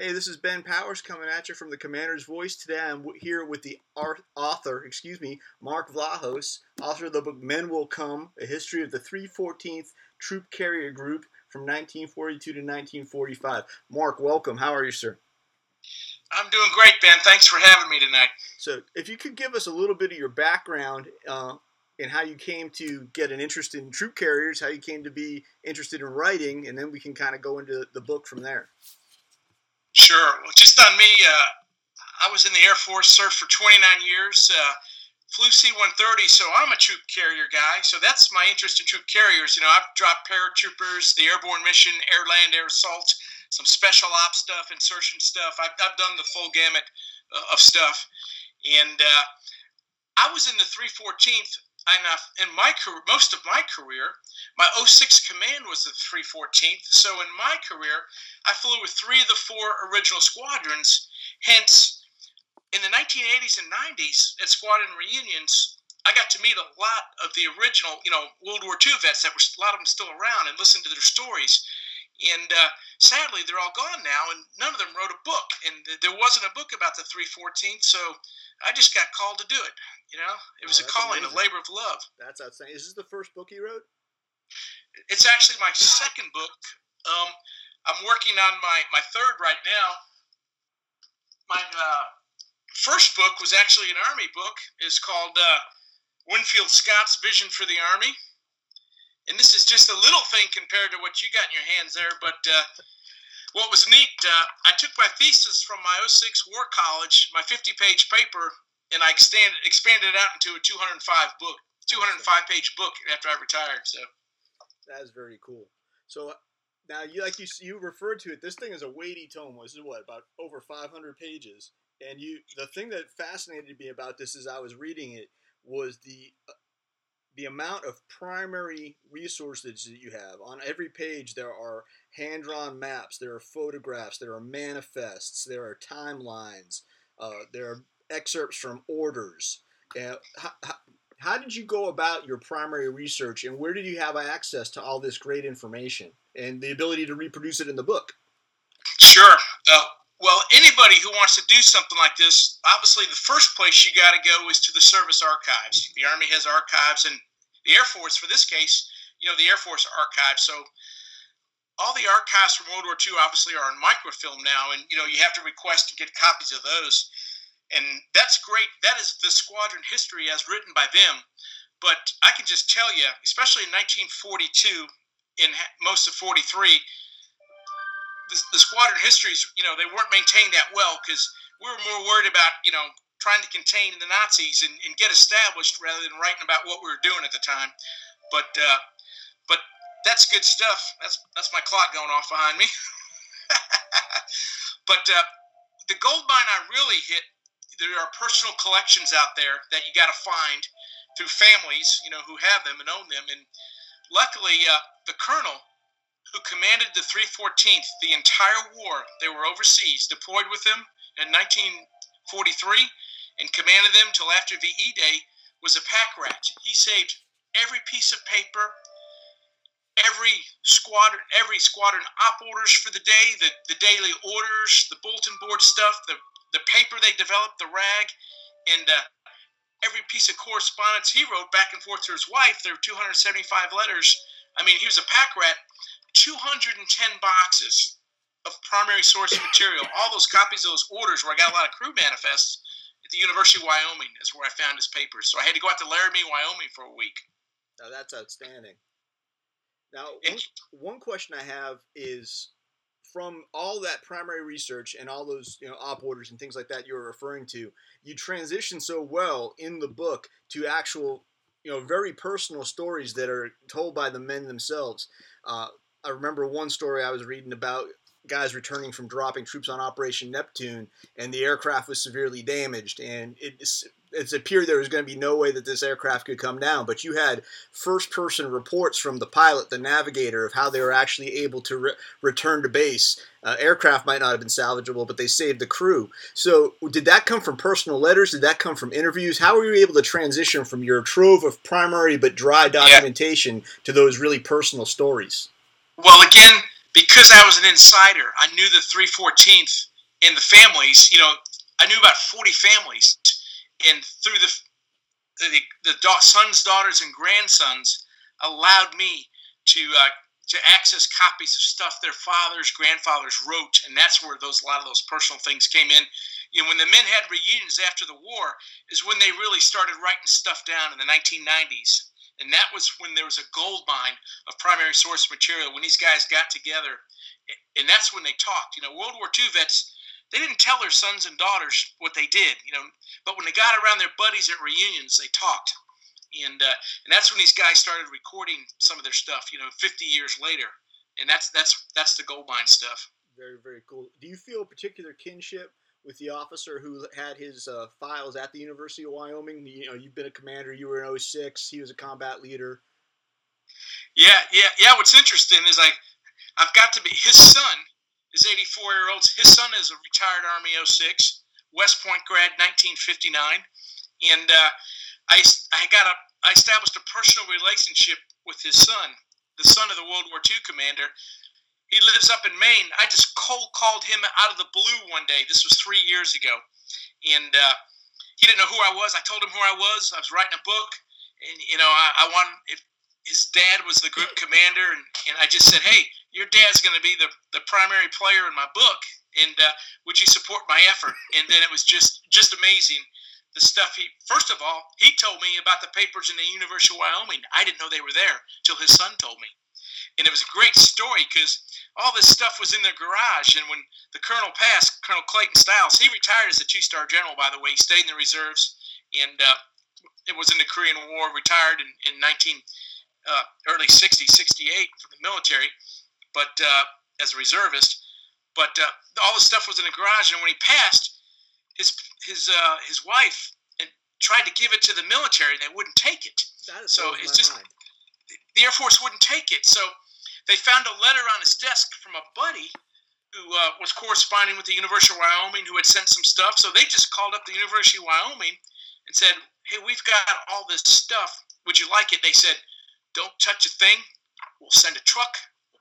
Hey, this is Ben Powers coming at you from the Commander's Voice. Today I'm here with the author, excuse me, Mark Vlahos, author of the book Men Will Come, A History of the 314th Troop Carrier Group from 1942 to 1945. Mark, welcome. How are you, sir? I'm doing great, Ben. Thanks for having me tonight. So, if you could give us a little bit of your background uh, and how you came to get an interest in troop carriers, how you came to be interested in writing, and then we can kind of go into the book from there. Sure. Well, just on me, uh, I was in the Air Force, served for 29 years, uh, flew C 130, so I'm a troop carrier guy. So that's my interest in troop carriers. You know, I've dropped paratroopers, the airborne mission, air, land, air assault, some special ops stuff, insertion stuff. I've, I've done the full gamut uh, of stuff. And uh, I was in the 314th in my career, most of my career, my 06 command was the 314th. So in my career, I flew with three of the four original squadrons. Hence, in the 1980s and 90s at squadron reunions, I got to meet a lot of the original, you know, World War II vets that were a lot of them still around and listen to their stories. And uh, sadly, they're all gone now, and none of them wrote a book. And there wasn't a book about the 314th, so I just got called to do it. You know, it was oh, a calling, amazing. a labor of love. That's outstanding. Is this the first book you wrote? It's actually my second book. Um, I'm working on my, my third right now. My uh, first book was actually an Army book. It's called uh, Winfield Scott's Vision for the Army. And this is just a little thing compared to what you got in your hands there. But uh, what was neat, uh, I took my thesis from my 06 War College, my 50 page paper, and I expanded expanded it out into a 205 book, 205 page book after I retired. So that is very cool. So now you like you you referred to it. This thing is a weighty tome. This is what about over 500 pages. And you the thing that fascinated me about this as I was reading it was the uh, the amount of primary resources that you have. On every page, there are hand drawn maps, there are photographs, there are manifests, there are timelines, uh, there are excerpts from orders. Uh, how, how, how did you go about your primary research and where did you have access to all this great information and the ability to reproduce it in the book? Sure. Uh, well, anybody who wants to do something like this, obviously the first place you got to go is to the service archives. The Army has archives, and the Air Force, for this case, you know, the Air Force archives. So all the archives from World War II obviously are in microfilm now, and you know you have to request to get copies of those and that's great. That is the squadron history as written by them. But I can just tell you, especially in 1942, in most of 43, the, the squadron histories, you know, they weren't maintained that well because we were more worried about, you know, trying to contain the Nazis and, and, get established rather than writing about what we were doing at the time. But uh, but that's good stuff. That's that's my clock going off behind me. but uh, the gold mine I really hit there are personal collections out there that you got to find through families, you know, who have them and own them. And luckily, uh, the colonel who commanded the 314th the entire war, they were overseas, deployed with them in 1943, and commanded them till after VE Day, was a pack rat. He saved every piece of paper, every squadron, every squadron op orders for the day, the, the daily orders, the bulletin board stuff, the the paper they developed, the rag, and uh, every piece of correspondence he wrote back and forth to his wife. There were 275 letters. I mean, he was a pack rat. 210 boxes of primary source material. All those copies of those orders where I got a lot of crew manifests at the University of Wyoming is where I found his papers. So I had to go out to Laramie, Wyoming for a week. Now that's outstanding. Now, one, one question I have is from all that primary research and all those you know op orders and things like that you were referring to, you transition so well in the book to actual you know very personal stories that are told by the men themselves. Uh, I remember one story I was reading about guys returning from dropping troops on Operation Neptune, and the aircraft was severely damaged, and it it appeared there was going to be no way that this aircraft could come down. But you had first person reports from the pilot, the navigator, of how they were actually able to re- return to base. Uh, aircraft might not have been salvageable, but they saved the crew. So, did that come from personal letters? Did that come from interviews? How were you able to transition from your trove of primary but dry documentation yeah. to those really personal stories? Well, again, because I was an insider, I knew the 314th and the families. You know, I knew about 40 families, and through the the, the sons, daughters, and grandsons allowed me to uh, to access copies of stuff their fathers, grandfathers wrote, and that's where those a lot of those personal things came in. You know, when the men had reunions after the war, is when they really started writing stuff down in the 1990s, and that was when there was a gold mine of primary source material. When these guys got together, and that's when they talked. You know, World War II vets they didn't tell their sons and daughters what they did, you know. But when they got around their buddies at reunions, they talked, and uh, and that's when these guys started recording some of their stuff, you know, 50 years later, and that's that's that's the gold mine stuff. Very very cool. Do you feel a particular kinship with the officer who had his uh, files at the University of Wyoming? You know, you've been a commander. You were in 06. He was a combat leader. Yeah, yeah, yeah. What's interesting is like I've got to be his son is 84 year old. His son is a retired Army 06, West Point grad, 1959, and uh, I I got a I established a personal relationship with his son, the son of the World War II commander. He lives up in Maine. I just cold called him out of the blue one day. This was three years ago, and uh, he didn't know who I was. I told him who I was. I was writing a book, and you know I, I wanted if his dad was the group commander, and, and I just said, hey your dad's going to be the, the primary player in my book and uh, would you support my effort? And then it was just just amazing the stuff he first of all he told me about the papers in the university of wyoming. I didn't know they were there till his son told me. And it was a great story because all this stuff was in the garage and when the colonel passed colonel clayton stiles he retired as a two-star general by the way. He stayed in the reserves and uh, it was in the korean war retired in, in 19 uh, early 60 68 from the military but uh, as a reservist. But uh, all the stuff was in the garage, and when he passed, his his uh, his wife and tried to give it to the military, and they wouldn't take it. so it's just mind. the Air Force wouldn't take it. So they found a letter on his desk from a buddy who uh, was corresponding with the University of Wyoming, who had sent some stuff. So they just called up the University of Wyoming and said, "Hey, we've got all this stuff. Would you like it?" They said, "Don't touch a thing. We'll send a truck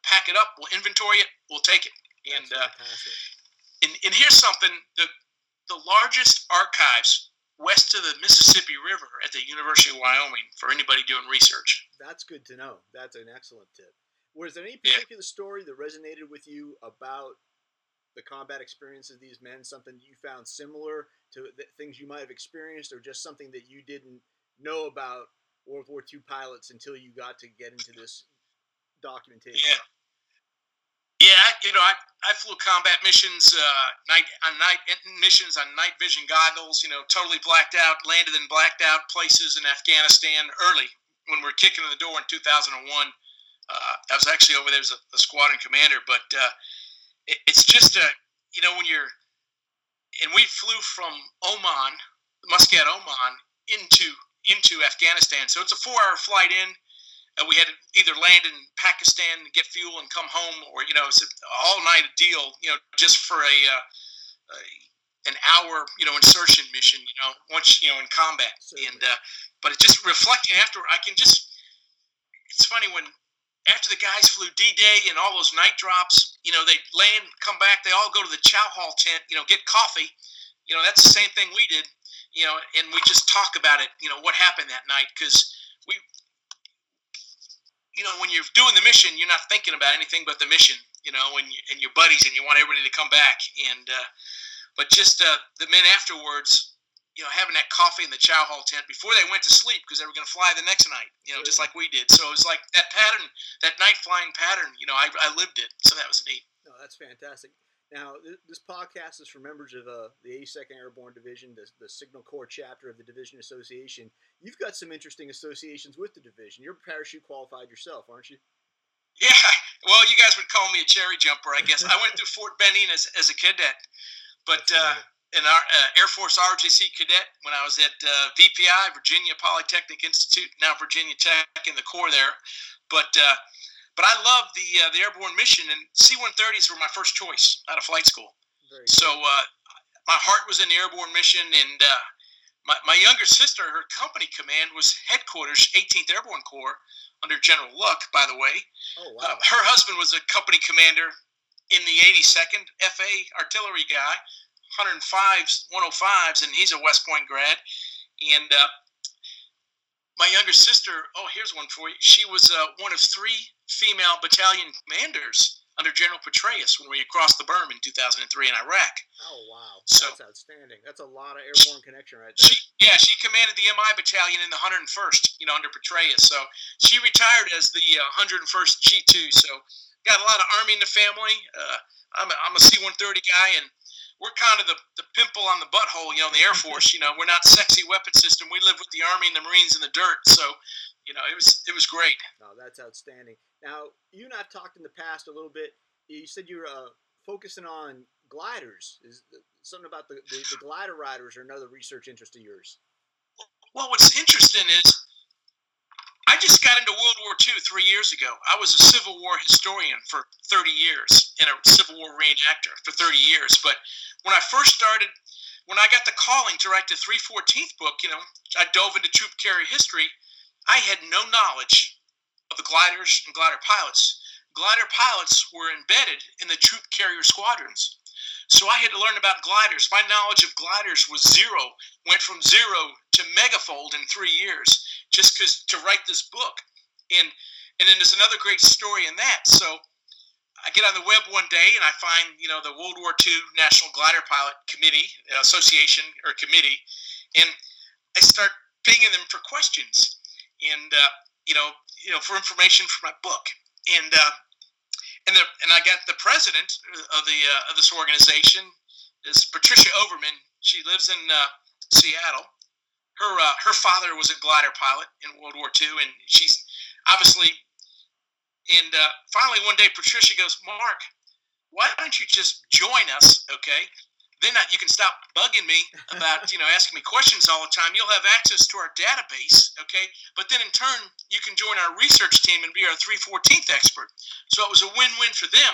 pack it up, we'll inventory it, we'll take it. And uh, and, and here's something: the the largest archives west of the Mississippi River at the University of Wyoming for anybody doing research. That's good to know. That's an excellent tip. Was there any particular yeah. story that resonated with you about the combat experience of these men? Something you found similar to things you might have experienced, or just something that you didn't know about World War II pilots until you got to get into this documentation? Yeah. Yeah, you know, I, I flew combat missions, uh, night on night missions on night vision goggles. You know, totally blacked out, landed in blacked out places in Afghanistan early when we were kicking in the door in 2001. Uh, I was actually over there as a, a squadron commander, but uh, it, it's just a, you know, when you're, and we flew from Oman, Muscat, Oman, into into Afghanistan. So it's a four-hour flight in uh, we had to either land in Pakistan and get fuel and come home, or you know, it's an all-night a deal. You know, just for a, uh, a an hour, you know, insertion mission. You know, once you know in combat, Certainly. and uh, but it just reflecting after, I can just. It's funny when after the guys flew D-Day and all those night drops, you know, they land, come back, they all go to the chow hall tent, you know, get coffee. You know, that's the same thing we did. You know, and we just talk about it. You know, what happened that night because you know, when you're doing the mission, you're not thinking about anything but the mission, you know, and, and your buddies, and you want everybody to come back. And uh, but just uh, the men afterwards, you know, having that coffee in the chow hall tent before they went to sleep because they were going to fly the next night, you know, just like we did. So it was like that pattern, that night flying pattern. You know, I, I lived it, so that was neat. No, that's fantastic. Now, this podcast is for members of uh, the 82nd Airborne Division, the, the Signal Corps chapter of the Division Association. You've got some interesting associations with the division. You're parachute qualified yourself, aren't you? Yeah, well, you guys would call me a cherry jumper, I guess. I went through Fort Benning as, as a cadet, but uh, in our uh, Air Force ROTC cadet when I was at uh, VPI, Virginia Polytechnic Institute, now Virginia Tech in the Corps there. But uh, but I love the uh, the airborne mission, and C-130s were my first choice out of flight school. so uh, my heart was in the airborne mission, and uh, my, my younger sister, her company command was headquarters 18th Airborne Corps under General Luck, by the way. Oh, wow. Uh, her husband was a company commander in the 82nd FA artillery guy, 105s, 105s, and he's a West Point grad. And uh, my younger sister, oh, here's one for you. She was uh, one of three female battalion commanders under General Petraeus when we crossed the berm in 2003 in Iraq. Oh wow, so, that's outstanding. That's a lot of airborne connection right there. She, yeah, she commanded the MI battalion in the 101st, you know, under Petraeus. So she retired as the uh, 101st G2. So got a lot of Army in the family. Uh, I'm a, I'm a C-130 guy, and we're kind of the, the pimple on the butthole, you know, in the Air Force. You know, we're not sexy weapon system. We live with the Army and the Marines in the dirt. So, you know, it was it was great. No, that's outstanding. Now, you and I've talked in the past a little bit. You said you're uh, focusing on gliders. Is something about the, the, the glider riders or another research interest of yours? Well, what's interesting is I just got into World War II three years ago. I was a Civil War historian for 30 years and a Civil War reenactor for 30 years. But when I first started, when I got the calling to write the 314th book, you know, I dove into troop carrier history. I had no knowledge of the gliders and glider pilots. Glider pilots were embedded in the troop carrier squadrons. So I had to learn about gliders. My knowledge of gliders was zero, went from zero to megafold in three years, just because to write this book. And and then there's another great story in that. So I get on the web one day and I find you know the World War II National Glider Pilot Committee Association or committee, and I start pinging them for questions and uh, you know you know for information for my book. And uh, and the, and I got the president of the uh, of this organization is Patricia Overman. She lives in uh, Seattle. Her uh, her father was a glider pilot in World War II, and she's obviously. And uh, finally, one day, Patricia goes, "Mark, why don't you just join us? Okay, then you can stop bugging me about you know asking me questions all the time. You'll have access to our database okay? But then in turn you can join our research team and be our 314th expert. So it was a win-win for them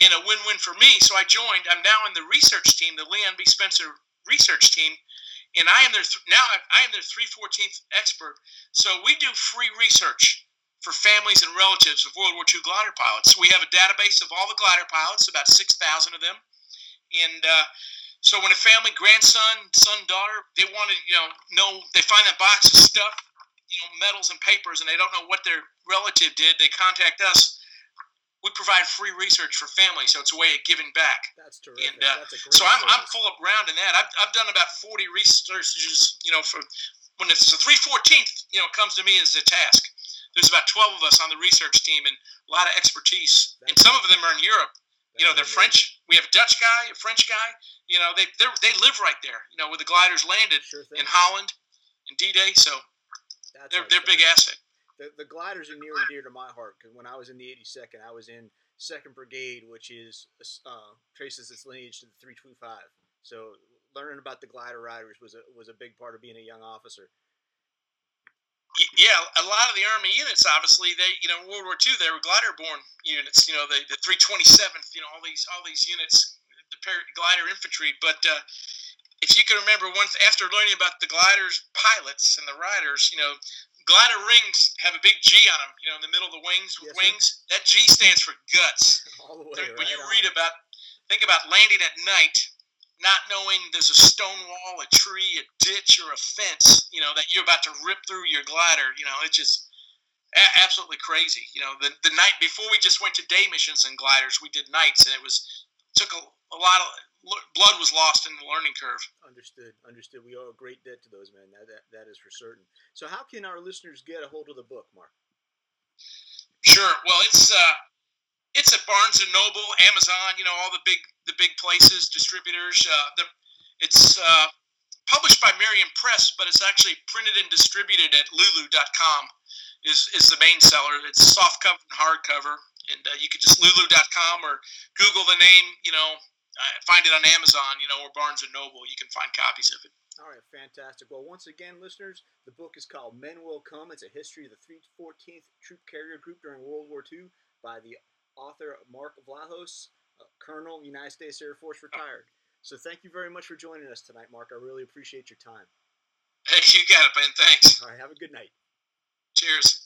and a win-win for me. So i joined. I'm now in the research team the leon b. Spencer research team and i am their th- now i am their 314th expert. So we do free research for families and relatives of World War II glider pilots. We have a database of all the glider pilots, about 6,000 of them and uh, so when a family, grandson, son, daughter, they want to, you know, know they find that box of stuff, you know, medals and papers, and they don't know what their relative did, they contact us. We provide free research for families, so it's a way of giving back. That's terrific. And uh, That's so I'm, service. I'm full up round in that. I've, I've done about 40 researches, you know, for when it's the 314th, you know, comes to me as a task. There's about 12 of us on the research team and a lot of expertise. and some of them are in Europe you know, they're French. We have a Dutch guy, a French guy. You know, they they live right there. You know, where the gliders landed Sure in Holland, in D-Day. So That's they're they're big asset. The, the gliders are near and dear to my heart because when I was in the 82nd, I was in Second Brigade, which is uh, traces its lineage to the 325. So learning about the glider riders was a was a big part of being a young officer. Yeah, a lot of the Army units, obviously, they you know World War II they were glider-borne units. You know, the the 327th. You know, all these all these units, the par- glider infantry. But uh, if you can remember, once after learning about the gliders, pilots, and the riders, you know, glider rings have a big G on them. You know, in the middle of the wings with Yes, wings. That G stands for guts. All the way right when you on. read about, think about landing at night, not knowing there's a stone wall, a tree, a ditch, or a fence, you know, that you're about to rip through your glider. You know, it's just a- absolutely crazy. You know, the, the night before we just went to day missions and gliders, we did nights, and it was took a, a lot of blood was lost in the learning curve. Understood. Understood. We owe a great debt to those men. That, that that is for certain. So how can our listeners get a hold of the book, Mark? Sure. Well, it's uh, it's at Barnes and Noble, Amazon. You know, all the big the big places, distributors. Uh, the, it's uh, published by Merriam Press, but it's actually printed and distributed at Lulu.com. Is is the main seller? It's soft cover and hardcover, and uh, you could just Lulu.com or Google the name. You know, uh, find it on Amazon. You know, or Barnes and Noble. You can find copies of it. All right, fantastic. Well, once again, listeners, the book is called Men Will Come. It's a history of the 314th Troop Carrier Group during World War II by the author Mark Vlahos, uh, Colonel, United States Air Force, retired. So thank you very much for joining us tonight, Mark. I really appreciate your time. Hey, you got it, Ben. Thanks. All right, have a good night. Cheers.